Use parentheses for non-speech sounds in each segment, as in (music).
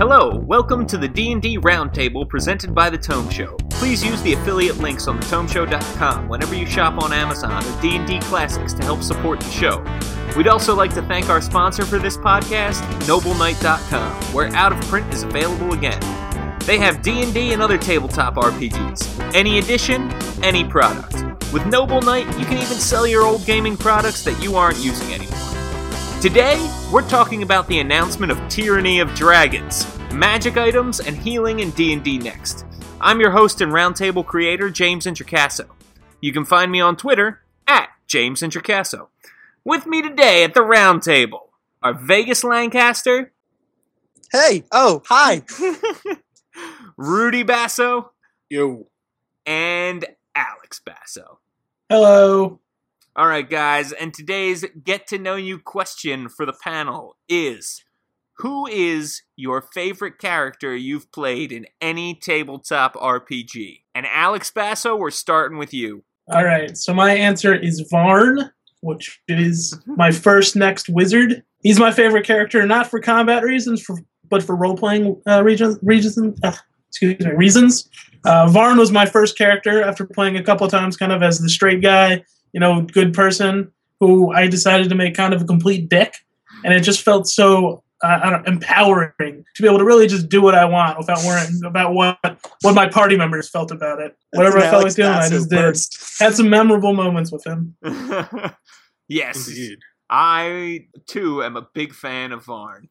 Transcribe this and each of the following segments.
Hello, welcome to the D&D Roundtable presented by The Tome Show. Please use the affiliate links on thetomeshow.com whenever you shop on Amazon or D&D Classics to help support the show. We'd also like to thank our sponsor for this podcast, NobleKnight.com, where Out of Print is available again. They have D&D and other tabletop RPGs. Any edition, any product. With Noble Knight, you can even sell your old gaming products that you aren't using anymore. Today, we're talking about the announcement of Tyranny of Dragons, magic items, and healing in D&D Next. I'm your host and roundtable creator, James Introcasso. You can find me on Twitter at James Introcasso. With me today at the roundtable are Vegas Lancaster, Hey, oh, hi. (laughs) Rudy Basso, Yo. and Alex Basso. Hello. All right, guys, and today's get to know you question for the panel is Who is your favorite character you've played in any tabletop RPG? And Alex Basso, we're starting with you. All right. So my answer is Varn, which is my first next wizard. He's my favorite character, not for combat reasons, for, but for role playing uh, region, reasons. Uh, excuse me, reasons. Uh, Varn was my first character after playing a couple times, kind of as the straight guy, you know, good person who I decided to make kind of a complete dick, and it just felt so uh, I don't, empowering to be able to really just do what I want without worrying about what what my party members felt about it. Whatever I felt an like doing, I just Basso did. burst. Had some memorable moments with him. (laughs) yes, Indeed. I too am a big fan of Varn.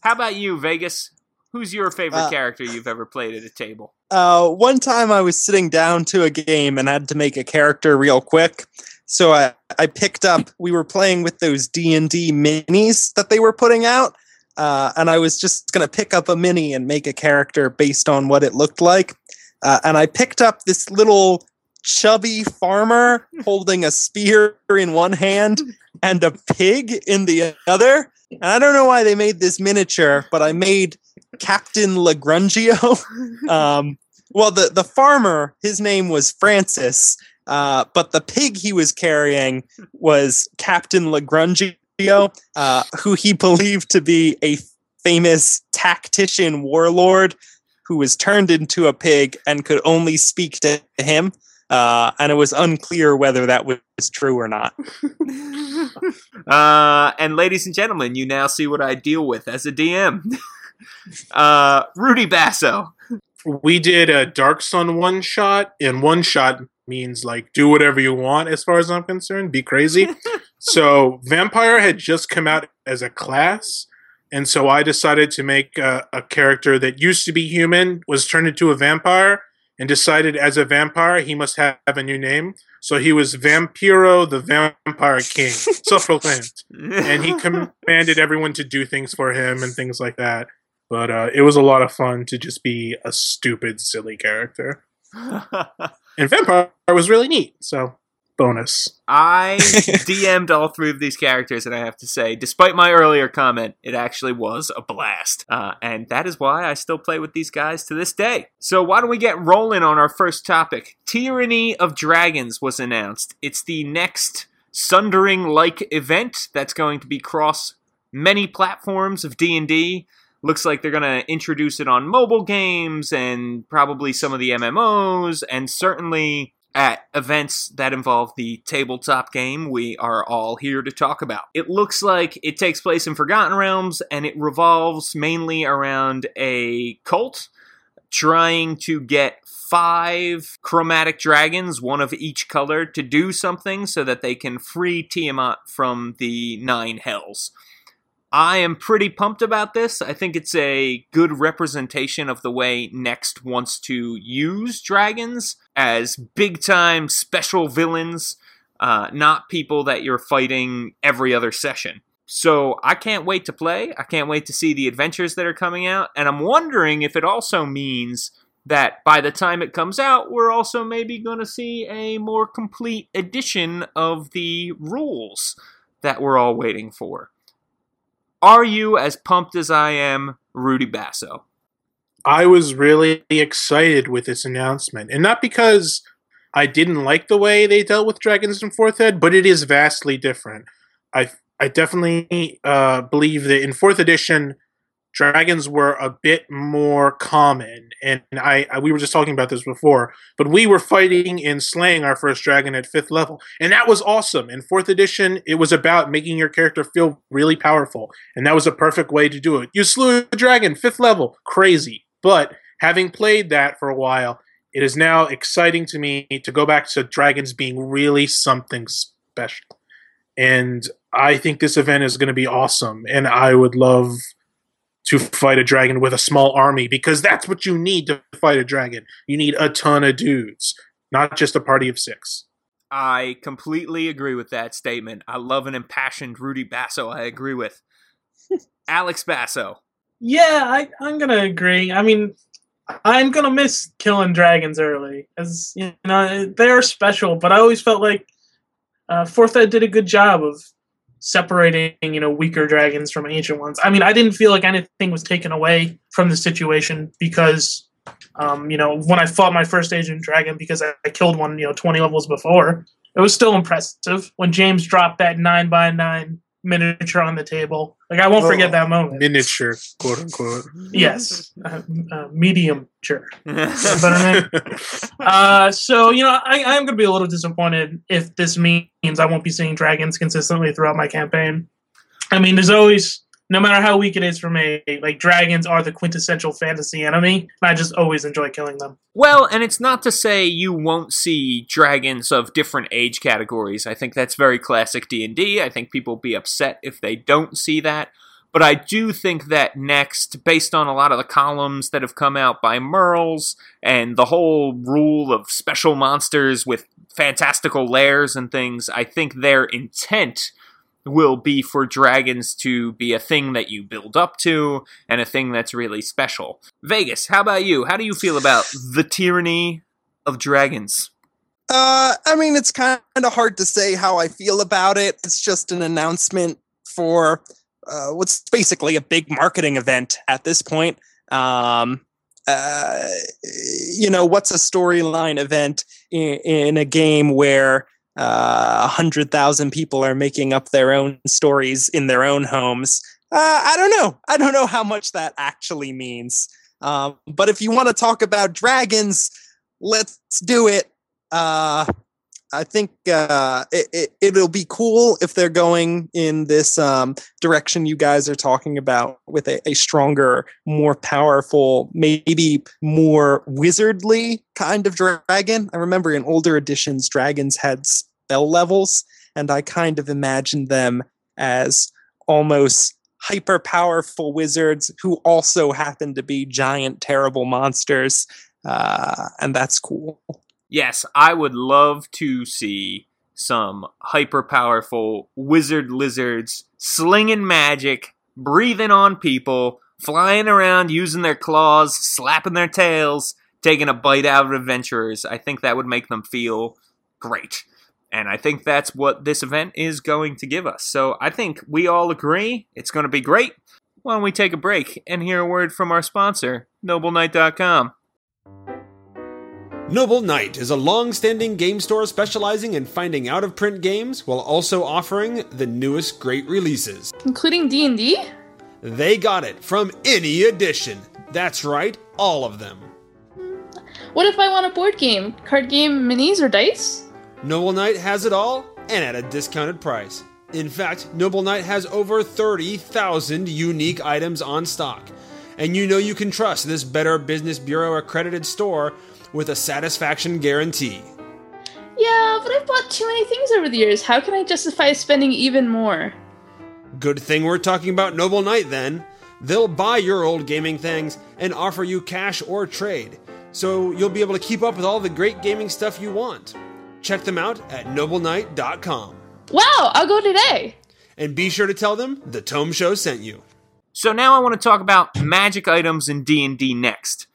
How about you, Vegas? Who's your favorite Uh, character you've ever played at a table? Uh, one time I was sitting down to a game and had to make a character real quick. So I, I picked up, we were playing with those D&D minis that they were putting out. Uh, and I was just going to pick up a mini and make a character based on what it looked like. Uh, and I picked up this little chubby farmer (laughs) holding a spear in one hand and a pig in the other. And I don't know why they made this miniature, but I made Captain Lagrungio. (laughs) um, well, the, the farmer, his name was Francis, uh, but the pig he was carrying was Captain Lagrungio, uh, who he believed to be a famous tactician warlord who was turned into a pig and could only speak to him. Uh, and it was unclear whether that was true or not. (laughs) Uh, and ladies and gentlemen, you now see what I deal with as a DM. (laughs) uh, Rudy Basso. We did a Dark Sun one shot, and one shot means like do whatever you want as far as I'm concerned, be crazy. (laughs) so Vampire had just come out as a class, and so I decided to make a, a character that used to be human, was turned into a vampire, and decided as a vampire he must have a new name. So he was Vampiro the Vampire King, (laughs) self proclaimed. and he commanded everyone to do things for him and things like that. But uh, it was a lot of fun to just be a stupid, silly character. (laughs) And Vampire was really neat, so bonus. I (laughs) DM'd all three of these characters, and I have to say, despite my earlier comment, it actually was a blast. Uh, and that is why I still play with these guys to this day. So, why don't we get rolling on our first topic? Tyranny of Dragons was announced. It's the next Sundering like event that's going to be cross many platforms of D&D. Looks like they're going to introduce it on mobile games and probably some of the MMOs and certainly at events that involve the tabletop game we are all here to talk about. It looks like it takes place in Forgotten Realms and it revolves mainly around a cult trying to get five chromatic dragons, one of each color, to do something so that they can free Tiamat from the nine hells. I am pretty pumped about this. I think it's a good representation of the way Next wants to use dragons as big time special villains, uh, not people that you're fighting every other session. So I can't wait to play. I can't wait to see the adventures that are coming out. And I'm wondering if it also means that by the time it comes out, we're also maybe going to see a more complete edition of the rules that we're all waiting for. Are you as pumped as I am, Rudy Basso? I was really excited with this announcement, and not because I didn't like the way they dealt with dragons in fourth ed, but it is vastly different. I I definitely uh, believe that in fourth edition, dragons were a bit more common. And I, I, we were just talking about this before, but we were fighting and slaying our first dragon at fifth level, and that was awesome. In fourth edition, it was about making your character feel really powerful, and that was a perfect way to do it. You slew a dragon fifth level, crazy. But having played that for a while, it is now exciting to me to go back to dragons being really something special. And I think this event is going to be awesome, and I would love to fight a dragon with a small army because that's what you need to fight a dragon. You need a ton of dudes, not just a party of six. I completely agree with that statement. I love an impassioned Rudy Basso. I agree with (laughs) Alex Basso. Yeah, I, I'm gonna agree. I mean, I'm gonna miss killing dragons early, as you know they are special. But I always felt like uh, Fourth Ed did a good job of separating, you know, weaker dragons from ancient ones. I mean, I didn't feel like anything was taken away from the situation because, um, you know, when I fought my first ancient dragon because I, I killed one, you know, 20 levels before, it was still impressive when James dropped that nine by nine miniature on the table. Like I won't forget that moment. Miniature, quote unquote. Yes, uh, uh, medium sure. (laughs) better name. Uh, so you know, I, I am going to be a little disappointed if this means I won't be seeing dragons consistently throughout my campaign. I mean, there's always, no matter how weak it is for me, like dragons are the quintessential fantasy enemy, and I just always enjoy killing them. Well, and it's not to say you won't see dragons of different age categories. I think that's very classic D&D. I think people will be upset if they don't see that. But I do think that next, based on a lot of the columns that have come out by Mearls and the whole rule of special monsters with fantastical lairs and things, I think their intent will be for dragons to be a thing that you build up to and a thing that's really special. Vegas, how about you? How do you feel about the tyranny of dragons? Uh, I mean, it's kind of hard to say how I feel about it. It's just an announcement for uh, what's basically a big marketing event at this point. Um, uh, you know, what's a storyline event in, in a game where uh, a hundred thousand people are making up their own stories in their own homes. Uh, I don't know. I don't know how much that actually means. Um, but if you want to talk about dragons, let's do it. Uh, I think uh, it, it, will be cool if they're going in this um, direction you guys are talking about with a, a, stronger, more powerful, maybe more wizardly kind of dragon. I remember in older editions, dragons had spell levels, and I kind of imagined them as almost hyper powerful wizards who also happen to be giant, terrible monsters. Uh, and that's cool yes, I would love to see some hyper powerful wizard lizards slinging magic, breathing on people, flying around using their claws, slapping their tails, taking a bite out of adventurers. I think that would make them feel great. And I think that's what this event is going to give us. So I think we all agree it's going to be great. Why don't we take a break and hear a word from our sponsor, NobleKnight.com? Noble Knight is a long standing game store specializing in finding out of print games while also offering the newest great releases. Including D&D? They got it from any edition. That's right, all of them. What if I want a board game, card game, minis, or dice? Noble Knight has it all and at a discounted price. In fact, Noble Knight has over 30,000 unique items on stock. And you know you can trust this Better Business Bureau accredited store with a satisfaction guarantee. Yeah, but I've bought too many things over the years. How can I justify spending even more? Good thing we're talking about Noble Knight then. They'll buy your old gaming things and offer you cash or trade, so you'll be able to keep up with all the great gaming stuff you want. Check them out at nobleknight.com. Wow, I'll go today. And be sure to tell them the Tome Show sent you. So now I want to talk about magic items in D&D next.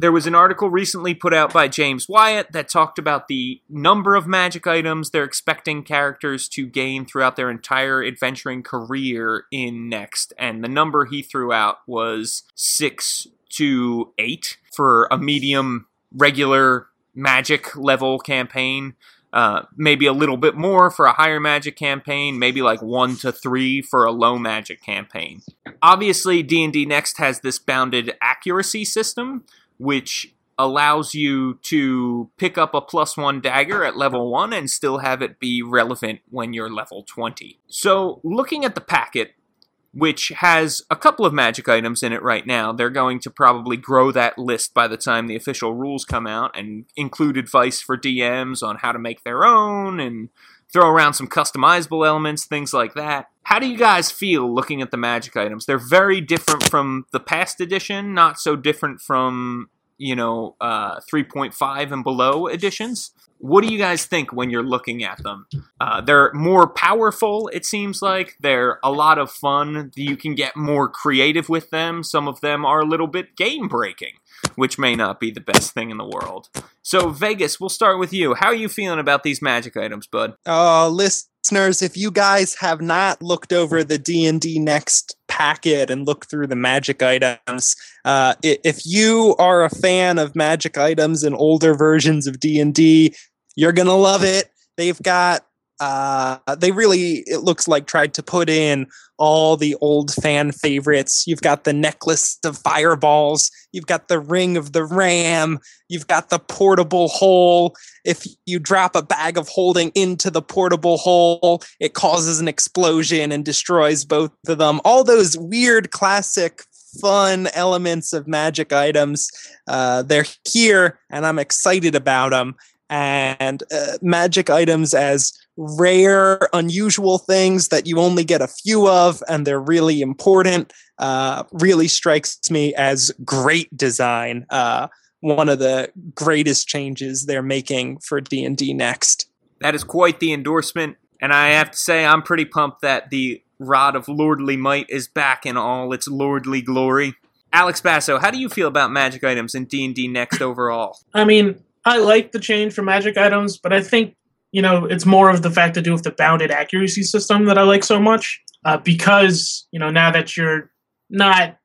There was an article recently put out by James Wyatt that talked about the number of magic items they're expecting characters to gain throughout their entire adventuring career in Next. And the number he threw out was six to eight for a medium regular magic level campaign. uh, maybe a little bit more for a higher magic campaign, maybe like one to three for a low magic campaign. Obviously, D&D Next has this bounded accuracy system, which allows you to pick up a plus one dagger at level one and still have it be relevant when you're level 20. So, looking at the packet, which has a couple of magic items in it right now. They're going to probably grow that list by the time the official rules come out and include advice for DMs on how to make their own and throw around some customizable elements, things like that. How do you guys feel looking at the magic items? They're very different from the past edition, not so different from, you know, uh, 3.5 and below editions. What do you guys think when you're looking at them? Uh, they're more powerful, it seems like. They're a lot of fun. You can get more creative with them. Some of them are a little bit game breaking, which may not be the best thing in the world. So, Vegas, we'll start with you. How are you feeling about these magic items, bud? Uh, listeners, if you guys have not looked over the D&D Next packet and looked through the magic items, uh, if you are a fan of magic items and older versions of D&D, you're gonna love it. They've got uh, they really it looks like tried to put in all the old fan favorites. You've got the necklace of fireballs, you've got the ring of the ram, you've got the portable hole. If you drop a bag of holding into the portable hole, it causes an explosion and destroys both of them. All those weird classic fun elements of magic items. Uh, they're here, and I'm excited about them and uh, magic items as rare, unusual things that you only get a few of, and they're really important. Uh, really strikes me as great design. Uh, one of the greatest changes they're making for D and D next. That is quite the endorsement, and I have to say I'm pretty pumped that the Rod of Lordly Might is back in all its lordly glory. Alex Basso, how do you feel about magic items in D and D next overall? I mean, I like the change for magic items, but I think you know it's more of the fact to do with the bounded accuracy system that I like so much. Uh, because you know now that you're not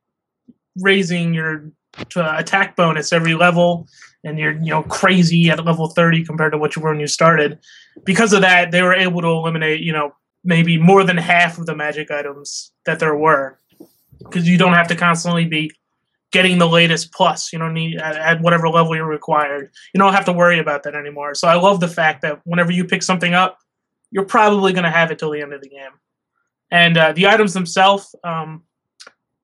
raising your attack bonus every level, and you're you know crazy at level 30 compared to what you were when you started. Because of that, they were able to eliminate you know maybe more than half of the magic items that there were, because you don't have to constantly be getting the latest plus. You don't need at, at, whatever level you're required. You don't have to worry about that anymore. So I love the fact that whenever you pick something up, you're probably going to have it till the end of the game. And uh, the items themselves, um,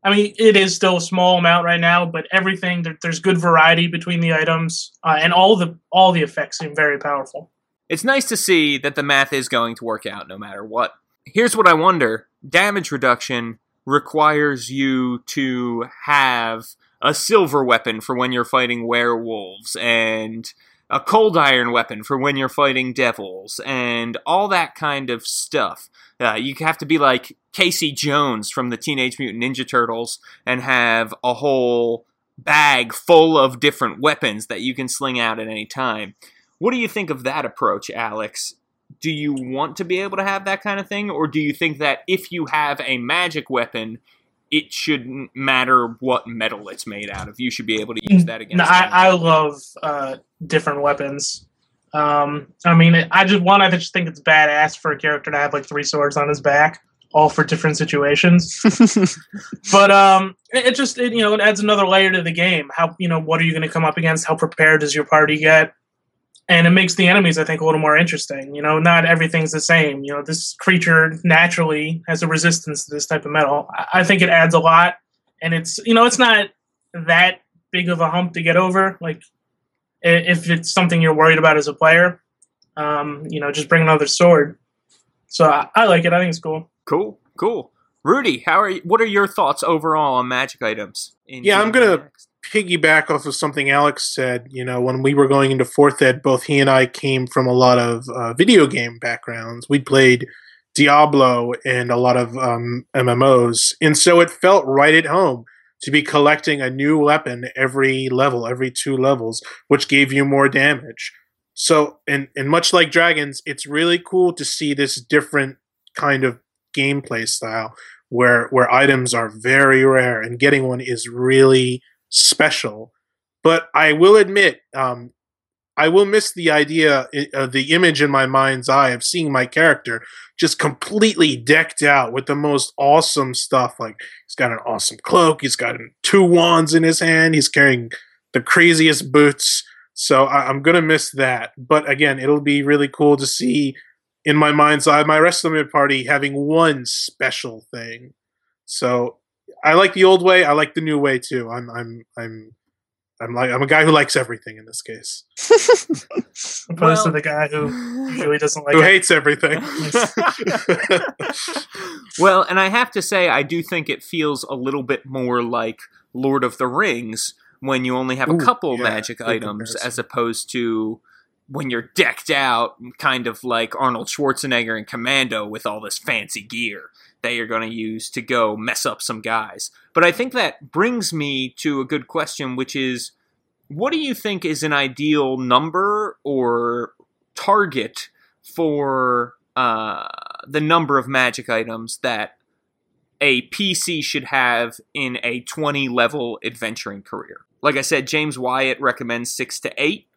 I mean, it is still a small amount right now, but everything there, there's good variety between the items, uh, and all the all the effects seem very powerful. It's nice to see that the math is going to work out no matter what. Here's what I wonder: damage reduction requires you to have a silver weapon for when you're fighting werewolves and a cold iron weapon for when you're fighting devils and all that kind of stuff. Uh, you have to be like Casey Jones from the Teenage Mutant Ninja Turtles and have a whole bag full of different weapons that you can sling out at any time. What do you think of that approach, Alex? Do you want to be able to have that kind of thing, or do you think that if you have a magic weapon, it shouldn't matter what metal it's made out of? You should be able to use that against. No, I, I, love uh, different weapons. Um, I mean, I just one, I just think it's badass for a character to have like three swords on his back, all for different situations. (laughs) but um, it, it just it, you know it adds another layer to the game. How you know what are you going to come up against? How prepared does your party get? And it makes the enemies i think a little more interesting you know not everything's the same you know this creature naturally has a resistance to this type of metal. I think it adds a lot and it's you know it's not that big of a hump to get over like if it's something you're worried about as a player um, you know just bring another sword. So I, I like it. I think it's cool. Cool cool. Rudy how are you what are your thoughts overall on magic items yeah i'm gonna next? Piggyback off of something Alex said. You know, when we were going into fourth ed, both he and I came from a lot of uh, video game backgrounds. We played Diablo and a lot of um, MMOs, and so it felt right at home to be collecting a new weapon every level, every two levels, which gave you more damage. So, and and much like dragons, it's really cool to see this different kind of gameplay style where where items are very rare and getting one is really special. But I will admit, um, I will miss the idea of the image in my mind's eye of seeing my character just completely decked out with the most awesome stuff. Like he's got an awesome cloak, he's got two wands in his hand, he's carrying the craziest boots. So I, am gonna miss that. But again, it'll be really cool to see in my mind's eye my the party having one special thing. So I like the old way. I like the new way too. I'm I'm I'm I'm like I'm a guy who likes everything in this case. Opposed well, to the guy who (laughs) really doesn't like who it. hates everything. (laughs) well, and I have to say, I do think it feels a little bit more like Lord of the Rings when you only have Ooh, a couple yeah, magic items as opposed to when you're decked out, kind of like Arnold Schwarzenegger in Commando with all this fancy gear that you're going to use to go mess up some guys. But I think that brings me to a good question, which is what do you think is an ideal number or target for uh, the number of magic items that a PC should have in a 20 level adventuring career? Like I said, James Wyatt recommends six to eight.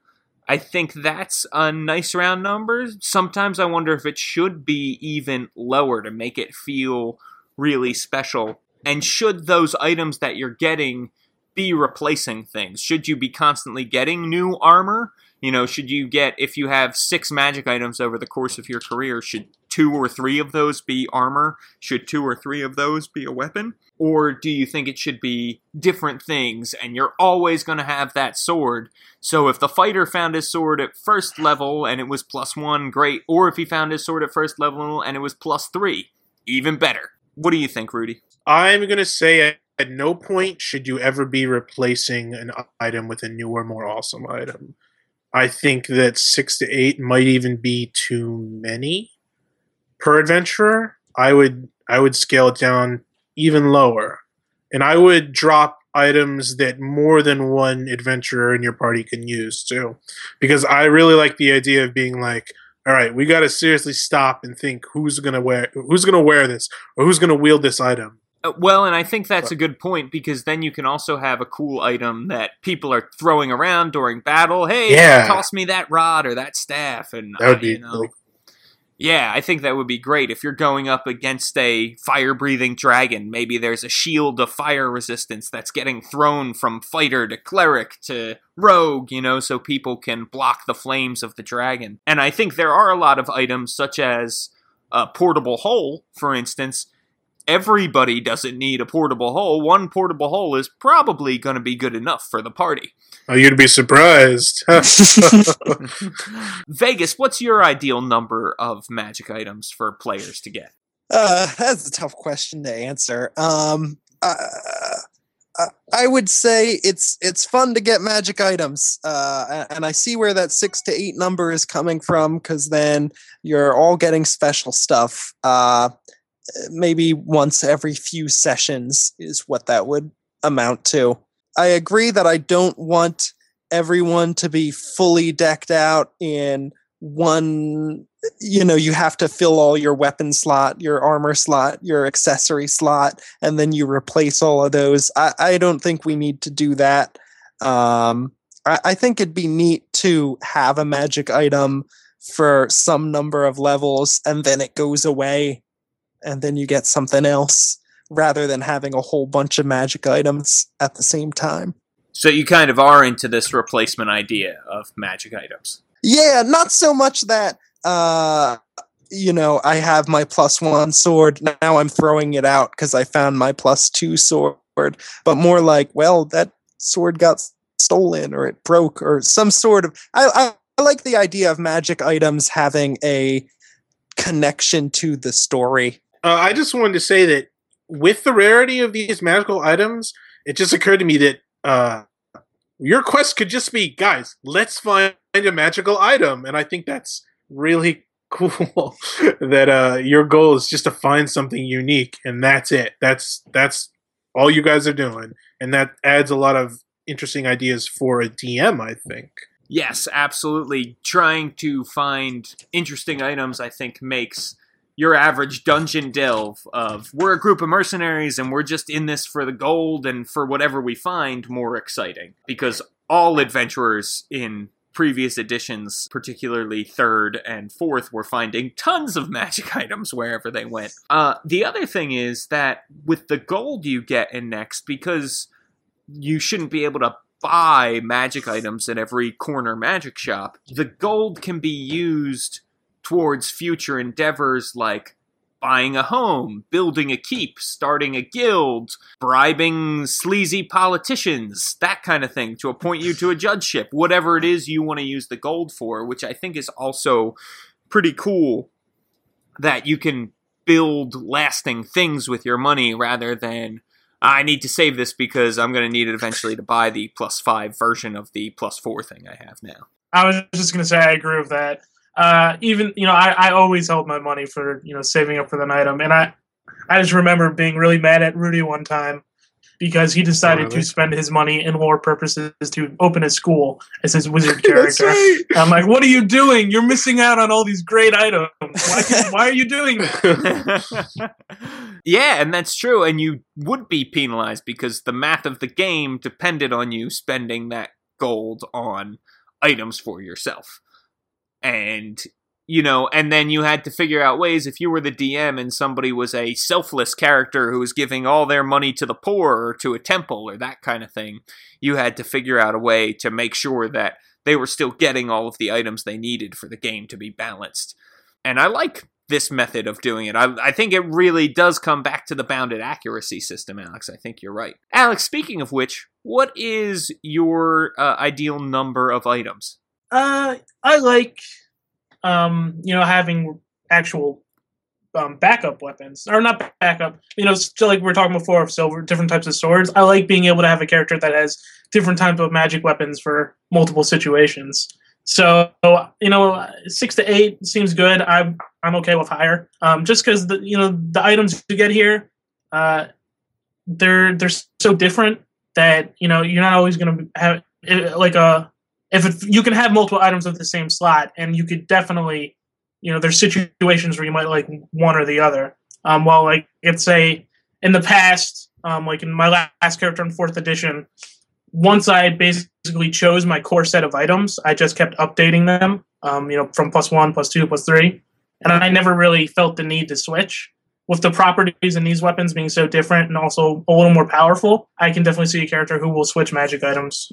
I think that's a nice round number. Sometimes I wonder if it should be even lower to make it feel really special. And should those items that you're getting be replacing things? Should you be constantly getting new armor? You know, should you get, if you have six magic items over the course of your career, should two or three of those be armor? Should two or three of those be a weapon? Or do you think it should be different things and you're always going to have that sword? So if the fighter found his sword at first level and it was plus one, great. Or if he found his sword at first level and it was plus three, even better. What do you think, Rudy? I'm going to say at no point should you ever be replacing an item with a newer, more awesome item. I think that six to eight might even be too many per adventurer. I would I would scale it down even lower. And I would drop items that more than one adventurer in your party can use too. Because I really like the idea of being like, all right, we got to seriously stop and think who's to wear who's to wear this or who's to wield this item. Uh, well, and I think that's a good point because then you can also have a cool item that people are throwing around during battle. Hey, yeah. toss me that rod or that staff, and that would be you know, really yeah, I think that would be great if you're going up against a fire breathing dragon. Maybe there's a shield of fire resistance that's getting thrown from fighter to cleric to rogue, you know, so people can block the flames of the dragon. And I think there are a lot of items, such as a portable hole, for instance, everybody doesn't need a portable hole. One portable hole is probably going to be good enough for the party. Oh, you'd be surprised. (laughs) Vegas, what's your ideal number of magic items for players to get? Uh, that's a tough question to answer. Um, uh, I would say it's it's fun to get magic items, uh, and I see where that six to eight number is coming from because then you're all getting special stuff. Uh, maybe once every few sessions is what that would amount to. I agree that I don't want everyone to be fully decked out in one you know you have to fill all your weapon slot your armor slot your accessory slot and then you replace all of those. I, I don't think we need to do that. Um, I, I think it'd be neat to have a magic item for some number of levels and then it goes away and then you get something else rather than having a whole bunch of magic items at the same time. So you kind of are into this replacement idea of magic items. Yeah, not so much that uh you know, I have my plus 1 sword, now I'm throwing it out cuz I found my plus 2 sword, but more like, well, that sword got stolen or it broke or some sort of I, I I like the idea of magic items having a connection to the story uh, I just wanted to say that with the rarity of these magical items, it just occurred to me that uh, your quest could just be, guys, let's find a magical item, and I think that's really (laughs) cool. that uh, your goal is just to find something unique, and that's it. That's that's all you guys are doing, and that adds a lot of interesting ideas for a DM. I think. Yes, absolutely. Trying to find interesting items, I think, makes your average dungeon delve of we're a group of mercenaries and we're just in this for the gold and for whatever we find more exciting because all adventurers in previous editions, particularly third and fourth, were finding tons of magic (laughs) items wherever they went. Uh, the other thing is that with the gold you get in next, because you shouldn't be able to buy magic items in every corner magic shop, the gold can be used towards future endeavors like buying a home, building a keep, starting a guild, bribing sleazy politicians, that kind of thing, to appoint you to a judgeship, whatever it is you want to use the gold for, which I think is also pretty cool that you can build lasting things with your money rather than I need to save this because I'm going to need it eventually to buy the plus five version of the plus four thing I have now. I was just going to say I agree with that. Uh, even you know, I, I always held my money for you know saving up for the item, and I I just remember being really mad at Rudy one time because he decided really? to spend his money in lore purposes to open a school as his wizard (laughs) character. right. I'm like, what are you doing? You're missing out on all these great items. Why, (laughs) why are you doing that? (laughs) yeah, and that's true. And you would be penalized because the math of the game depended on you spending that gold on items for yourself. And, you know, and then you had to figure out ways if you were the DM and somebody was a selfless character who was giving all their money to the poor or to a temple or that kind of thing, you had to figure out a way to make sure that they were still getting all of the items they needed for the game to be balanced. And I like this method of doing it. I, I, think it really does come back to the bounded accuracy system, Alex. I think you're right. Alex, speaking of which, what is your uh, ideal number of items? Uh, I like, um, you know, having actual um, backup weapons, or not backup. You know, still like we are talking before of silver, different types of swords. I like being able to have a character that has different types of magic weapons for multiple situations. So you know, six to eight seems good. I'm I'm okay with higher, um, just because the you know the items you get here, uh, they're they're so different that you know you're not always going to have like a if it, you can have multiple items with the same slot, and you could definitely you know there's situations where you might like one or the other. Um, well, like it's a in the past, um, like in my last character in fourth edition, once I basically chose my core set of items, I just kept updating them, um, you know, from plus one, plus two, plus three, and I never really felt the need to switch. With the properties in these weapons being so different and also a little more powerful, I can definitely see a character who will switch magic items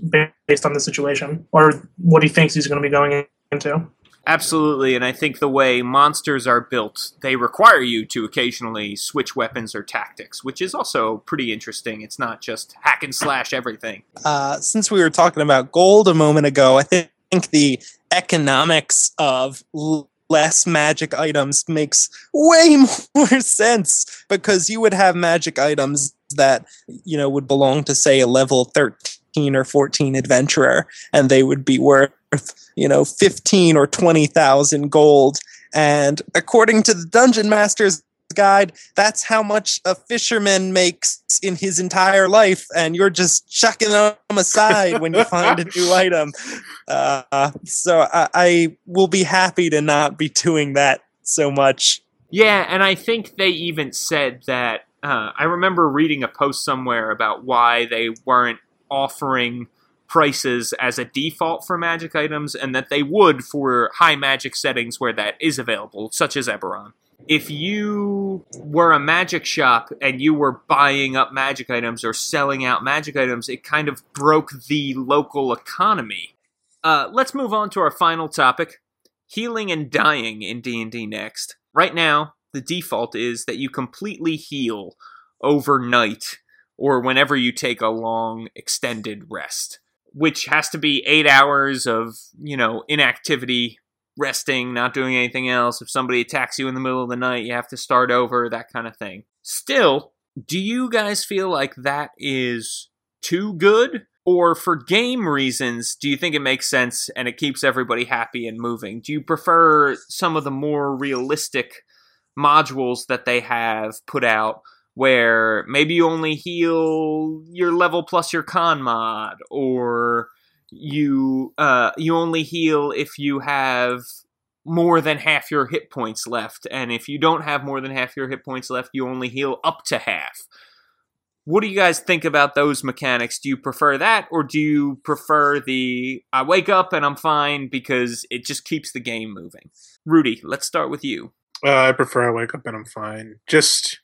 based on the situation or what he thinks he's going to be going into. Absolutely, and I think the way monsters are built, they require you to occasionally switch weapons or tactics, which is also pretty interesting. It's not just hack and slash everything. Uh, since we were talking about gold a moment ago, I think the economics of less magic items makes way (laughs) more sense because you would have magic items that you know would belong to say a level 13 or 14 adventurer and they would be worth you know 15 or 20,000 gold. And according to the dungeon master's guide that's how much a fisherman makes in his entire life and you're just chucking them aside when you find a new (laughs) item uh, so I, I will be happy to not be doing that so much Yeah, and I think they even said that. Uh, I remember reading a post somewhere about why they weren't offering prices as a default for magic items, and that they would for high magic settings where that is available, such as Eberron. If you were a magic shop and you were buying up magic items or selling out magic items, it kind of broke the local economy. Uh, let's move on to our final topic: healing and dying in D&D next. Right now, the default is that you completely heal overnight or whenever you take a long extended rest, which has to be 8 hours of, you know, inactivity, resting, not doing anything else. If somebody attacks you in the middle of the night, you have to start over, that kind of thing. Still, do you guys feel like that is too good? Or for game reasons, do you think it makes sense and it keeps everybody happy and moving? Do you prefer some of the more realistic modules that they have put out where maybe you only heal your level plus your con mod or you uh, you only heal if you have more than half your hit points left and if you don't have more than half your hit points left you only heal up to half What do you guys think about those mechanics? Do you prefer that, or do you prefer the I wake up and I'm fine because it just keeps the game moving? Rudy, let's start with you. Uh, I prefer I wake up and I'm fine. Just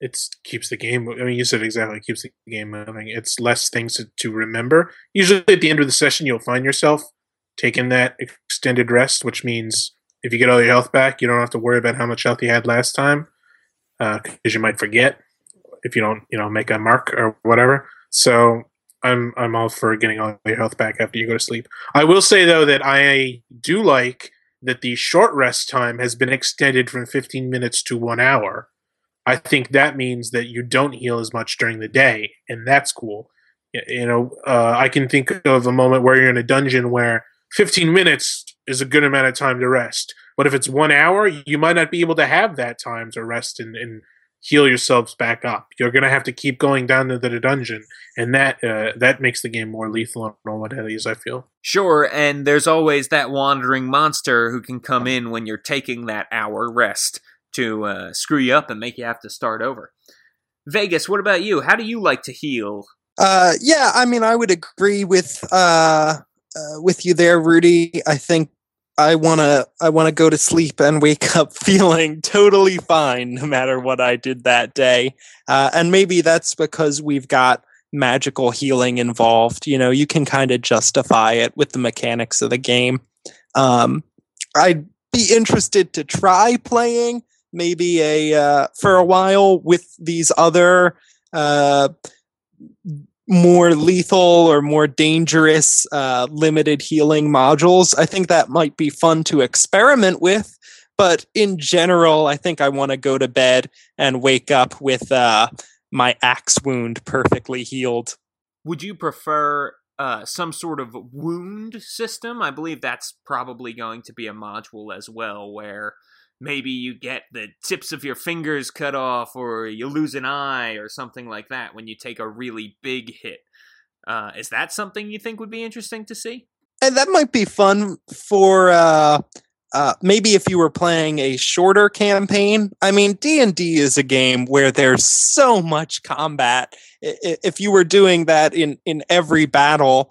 it keeps the game. I mean, you said exactly keeps the game moving. It's less things to, to remember. Usually, at the end of the session, you'll find yourself taking that extended rest, which means if you get all your health back, you don't have to worry about how much health you had last time, because uh, you might forget if you don't, you know, make a mark or whatever. So I'm I'm all for getting all your health back after you go to sleep. I will say though that I do like that the short rest time has been extended from 15 minutes to one hour. I think that means that you don't heal as much during the day, and that's cool. You know, uh, I can think of a moment where you're in a dungeon where 15 minutes is a good amount of time to rest. But if it's one hour, you might not be able to have that time to rest and, and heal yourselves back up. You're going to have to keep going down to the dungeon, and that uh, that makes the game more lethal on normal days. I feel. Sure, and there's always that wandering monster who can come in when you're taking that hour rest to uh, screw you up and make you have to start over. Vegas, what about you? How do you like to heal? Uh, yeah, I mean, I would agree with uh, uh with you there, Rudy. I think I wanna I wanna go to sleep and wake up (laughs) feeling totally fine, no matter what I did that day. Uh, and maybe that's because we've got magical healing involved. You know, you can kind of justify it with the mechanics of the game. Um, I'd be interested to try playing maybe a uh, for a while with these other uh, more lethal or more dangerous uh, limited healing modules. I think that might be fun to experiment with. But in general, I think I want to go to bed and wake up with uh, my axe wound perfectly healed. Would you prefer uh, some sort of wound system? I believe that's probably going to be a module as well, where maybe you get the tips of your fingers cut off or you lose an eye or something like that when you take a really big hit. Uh, is that something you think would be interesting to see? And that might be fun for uh, uh, maybe if you were playing a shorter campaign. I mean, D and D is a game where there's so much combat. If you were doing that in in every battle,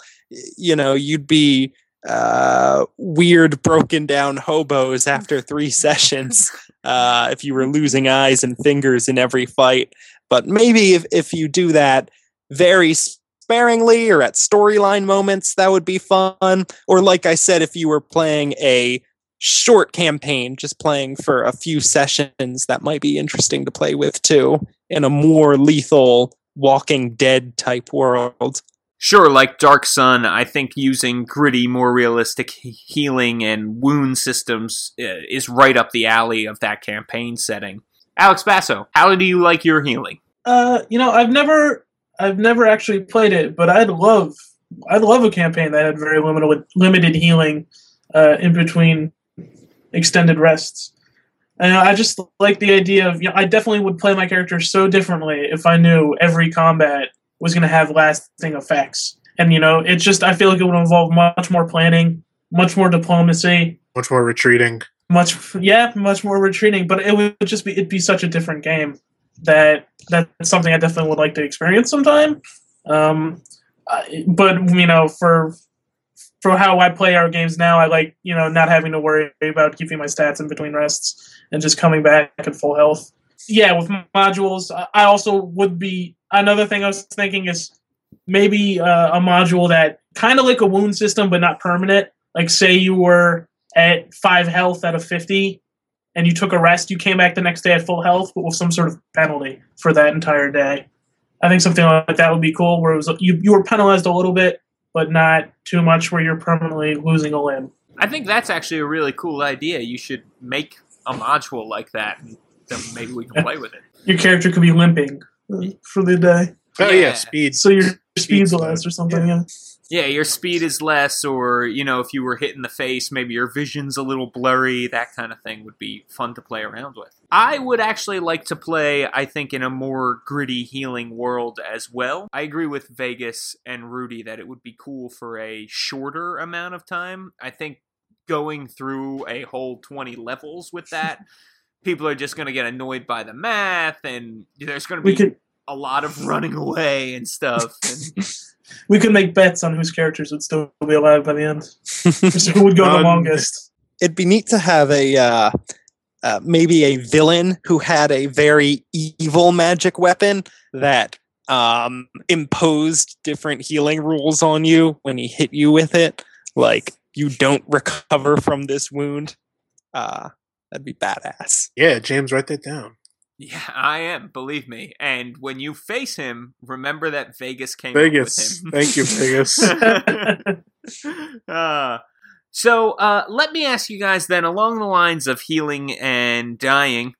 you know, you'd be uh, weird broken down hobos after (laughs) three sessions uh, if you were losing eyes and fingers in every fight. But maybe if, if you do that very sparingly or at storyline moments, that would be fun. Or, like I said, if you were playing a short campaign, just playing for a few sessions, that might be interesting to play with too in a more lethal Walking Dead type world. Sure, like Dark Sun, I think using gritty, more realistic healing and wound systems uh, is right up the alley of that campaign setting. Alex Basso, how do you like your healing? Uh, you know, I've never, I've never actually played it, but I'd love, I'd love a campaign that had very limited, limited healing uh, in between extended rests. And I just like the idea of, you know, I definitely would play my character so differently if I knew every combat was going to have lasting effects. And you know, it's just I feel like it would involve much more planning, much more diplomacy, much more retreating. Much yeah, much more retreating. But it would just be it'd be such a different game that that's something I definitely would like to experience sometime. Um, but you know, for for how I play our games now, I like you know not having to worry about keeping my stats in between rests and just coming back at full health. Yeah, with modules, I also would be another thing I was thinking is maybe uh, a module that kind of like a wound system, but not permanent. Like, say you were at five health out of 50 and you took a rest, you came back the next day at full health, but with some sort of penalty for that entire day. I think something like that would be cool, where it was you, you were penalized a little bit, but not too much where you're permanently losing a limb. I think that's actually a really cool idea. You should make a module like that, and then maybe we can (laughs) play with it. Your character could be limping Mm, for the day. Oh yeah, yeah speed. So your speed's less or something. Yeah. yeah. your speed is less, or you know, if you were hit in the face, maybe your vision's a little blurry. That kind of thing would be fun to play around with. I would actually like to play, I think, in a more gritty healing world as well. I agree with Vegas and Rudy that it would be cool for a shorter amount of time. I think going through a whole 20 levels with that (laughs) people are just going to get annoyed by the math and there's going to be we could a lot of running away and stuff. And (laughs) We could make bets on whose characters would still be alive by the end. Who would go the Um, longest. It'd be neat to have a uh, uh, maybe a villain who had a very evil magic weapon that um, imposed different healing rules on you when he hit you with it. Like you don't recover from this wound. Uh, that'd be badass. Yeah, James, write that down. Yeah, I am, believe me. And when you face him, remember that Vegas came Vegas. up with him. Thank you, Vegas. uh, (laughs) so uh, let me ask you guys then, along the lines of healing and dying,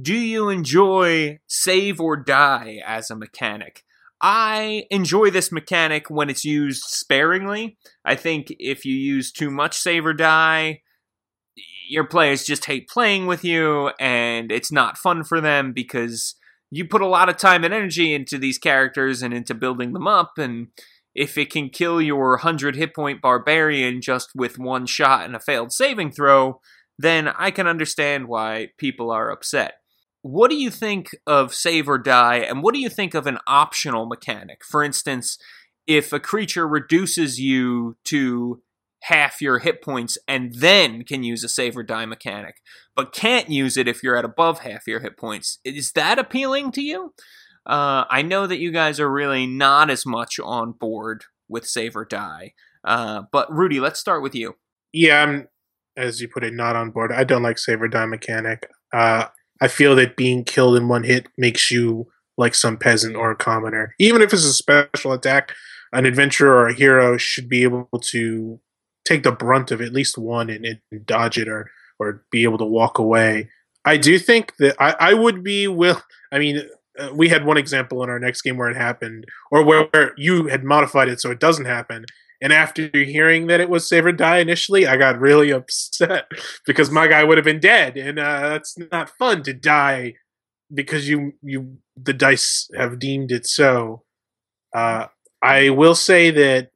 do you enjoy save or die as a mechanic? I enjoy this mechanic when it's used sparingly. I think if you use too much save or die, your players just hate playing with you, and it's not fun for them because you put a lot of time and energy into these characters and into building them up, and if it can kill your 100 hit point barbarian just with one shot and a failed saving throw, then I can understand why people are upset. What do you think of save or die, and what do you think of an optional mechanic? For instance, if a creature reduces you to half your hit points and then can use a save or die mechanic, but can't use it if you're at above half your hit points, is that appealing to you? Uh, I know that you guys are really not as much on board with save or die. Uh, but Rudy, let's start with you. yeah, I'm, as you put it, not on board. I don't like save or die mechanic. Uh, I feel that being killed in one hit makes you like some peasant or a commoner. Even if it's a special attack, an adventurer or a hero should be able to take the brunt of at least one and, and dodge it or or be able to walk away. I do think that I, I would be will. I mean, uh, we had one example in our next game where it happened, or where, where you had modified it so it doesn't happen. And after hearing that it was save or die initially, I got really (laughs) upset because my guy would have been dead, and uh, that's not fun to die because you you the dice have deemed it so. Uh, I will say that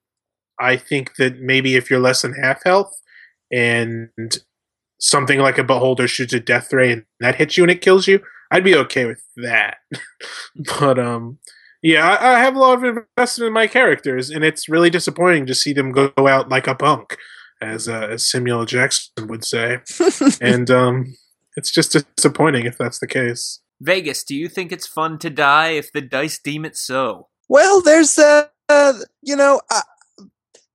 I think that maybe if you're less than half health and something like a beholder shoots a death ray and that hits you and it kills you, I'd be okay with that. (laughs) but um, yeah, I, I have a lot of investment in my characters, and it's really disappointing to see them go out like a punk, as uh, as Samuel Jackson would say, (laughs) and um, it's just disappointing if that's the case. Vegas, do you think it's fun to die if the dice deem it so? Well, there's uh, uh you know, uh,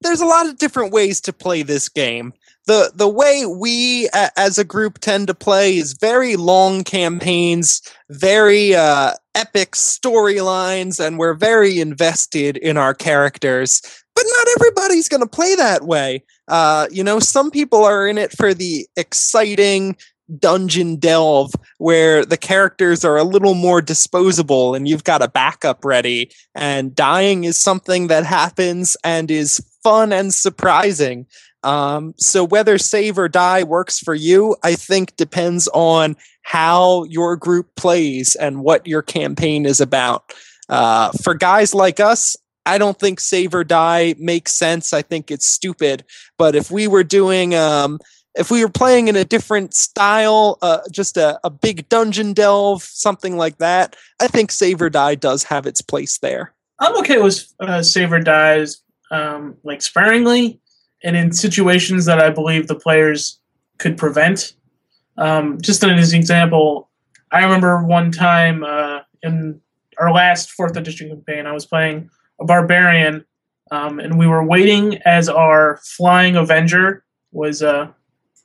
there's a lot of different ways to play this game. The the way we a- as a group tend to play is very long campaigns, very uh epic storylines and we're very invested in our characters. But not everybody's going to play that way. Uh you know, some people are in it for the exciting dungeon delve where the characters are a little more disposable and you've got a backup ready and dying is something that happens and is fun and surprising. Um, so whether save or die works for you i think depends on how your group plays and what your campaign is about. Uh, for guys like us i don't think save or die makes sense. I think it's stupid. But if we were doing um, if we were playing in a different style, uh, just a, a big dungeon delve, something like that, I think Save or Die does have its place there. I'm okay with uh, save or dies, um, like sparingly, and in situations that I believe the players could prevent. Um, just as an example, I remember one time uh, in our last fourth edition campaign, I was playing a barbarian, um, and we were waiting as our flying avenger was uh,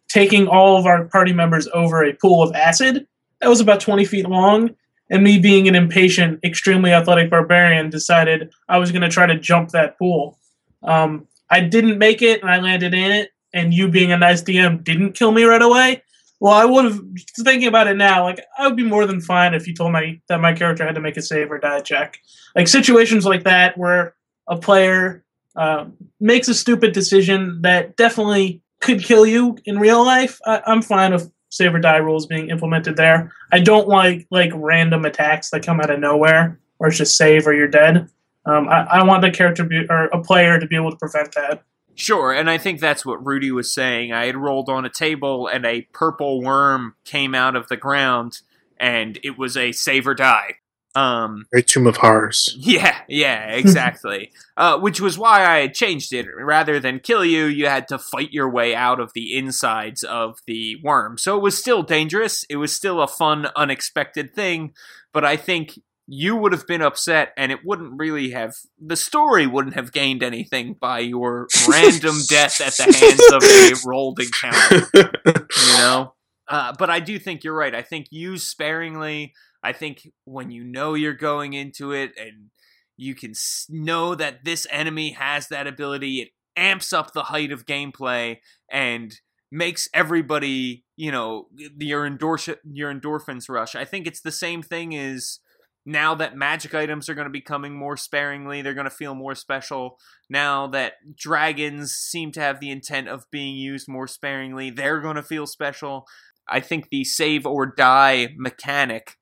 taking all of our party members over a pool of acid that was about 20 feet long and me being an impatient, extremely athletic barbarian, decided I was going to try to jump that pool. Um, I didn't make it, and I landed in it. And you, being a nice DM, didn't kill me right away. Well, I would have. Thinking about it now, like I would be more than fine if you told me that my character had to make a save or die check. Like situations like that, where a player uh, makes a stupid decision that definitely could kill you in real life. I, I'm fine with save or die rules being implemented there. I don't like like random attacks that come out of nowhere, or it's just save or you're dead. Um, I, I want the character be, or a player to be able to prevent that. Sure, and I think that's what Rudy was saying. I had rolled on a table and a purple worm came out of the ground, and it was a save or die. Um, Very Tomb of Horrors. (laughs) yeah, yeah, exactly. (laughs) uh, which was why I had changed it. Rather than kill you, you had to fight your way out of the insides of the worm. So it was still dangerous. It was still a fun, unexpected thing. But I think you would have been upset, and it wouldn't really have. The story wouldn't have gained anything by your random (laughs) death at the hands of a rolled encounter. You know. Uh, but I do think you're right. I think use sparingly. I think when you know you're going into it and you can know that this enemy has that ability, it amps up the height of gameplay and makes everybody, you know, your endorse your endorphins rush. I think it's the same thing as now that magic items are going to be coming more sparingly, they're going to feel more special. Now that dragons seem to have the intent of being used more sparingly, they're going to feel special. I think the save or die mechanic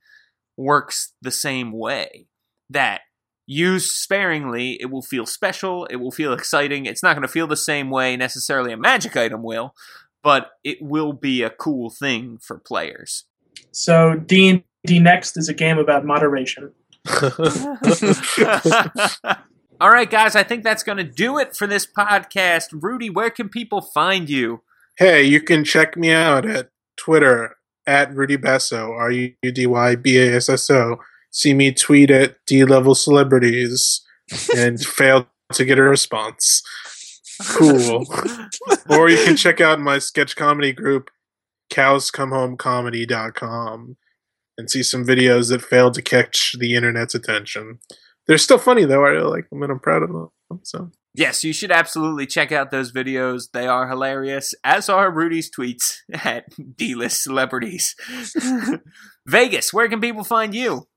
works the same way. That used sparingly, it will feel special, it will feel exciting. It's not going to feel the same way necessarily a magic item will, but it will be a cool thing for players. So D and D next is a game about moderation. (laughs) (laughs) All right, guys, I think that's going to do it for this podcast. Rudy, where can people find you? Hey, you can check me out at Twitter at Rudy Basso, R U D Y B A S S O. See me tweet at D level celebrities and (laughs) fail to get a response. Cool. (laughs) or you can check out my sketch comedy group, cowscomehomecomedy.com, and see some videos that failed to catch the internet's attention. They're still funny though. I really like them and I'm proud of them. So Yes, you should absolutely check out those videos. They are hilarious, as are Rudy's tweets (laughs) at D list celebrities. (laughs) Vegas, where can people find you?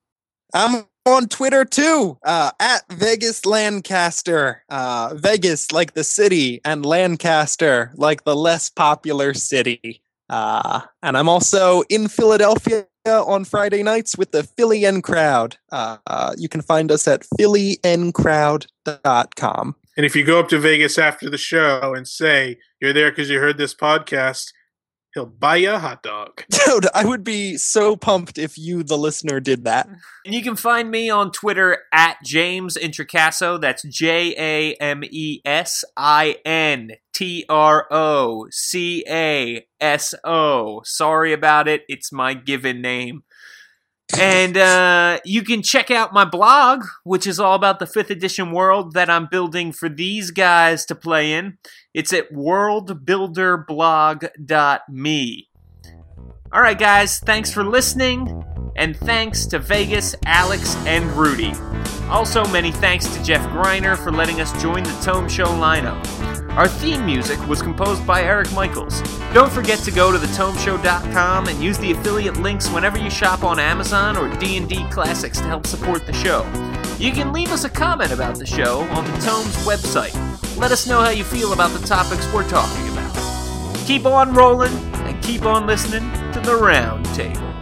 I'm on Twitter too, uh, at Vegas Lancaster. Uh, Vegas like the city, and Lancaster like the less popular city. Uh, and I'm also in Philadelphia on Friday nights with the Philly N Crowd. Uh, uh, you can find us at phillynCrowd.com. And if you go up to Vegas after the show and say you're there because you heard this podcast, he'll buy you a hot dog. (laughs) Dude, I would be so pumped if you, the listener, did that. And you can find me on Twitter at James Introcaso. That's J A M E S I N T R O C A S O. Sorry about it. It's my given name. And uh, you can check out my blog, which is all about the 5th edition world that I'm building for these guys to play in. It's at worldbuilderblog.me. All right, guys, thanks for listening. And thanks to Vegas, Alex, and Rudy. Also, many thanks to Jeff Greiner for letting us join the Tome Show lineup. Our theme music was composed by Eric Michaels. Don't forget to go to thetomeshow.com and use the affiliate links whenever you shop on Amazon or D&D Classics to help support the show. You can leave us a comment about the show on the Tomes website. Let us know how you feel about the topics we're talking about. Keep on rolling and keep on listening to the Round Table.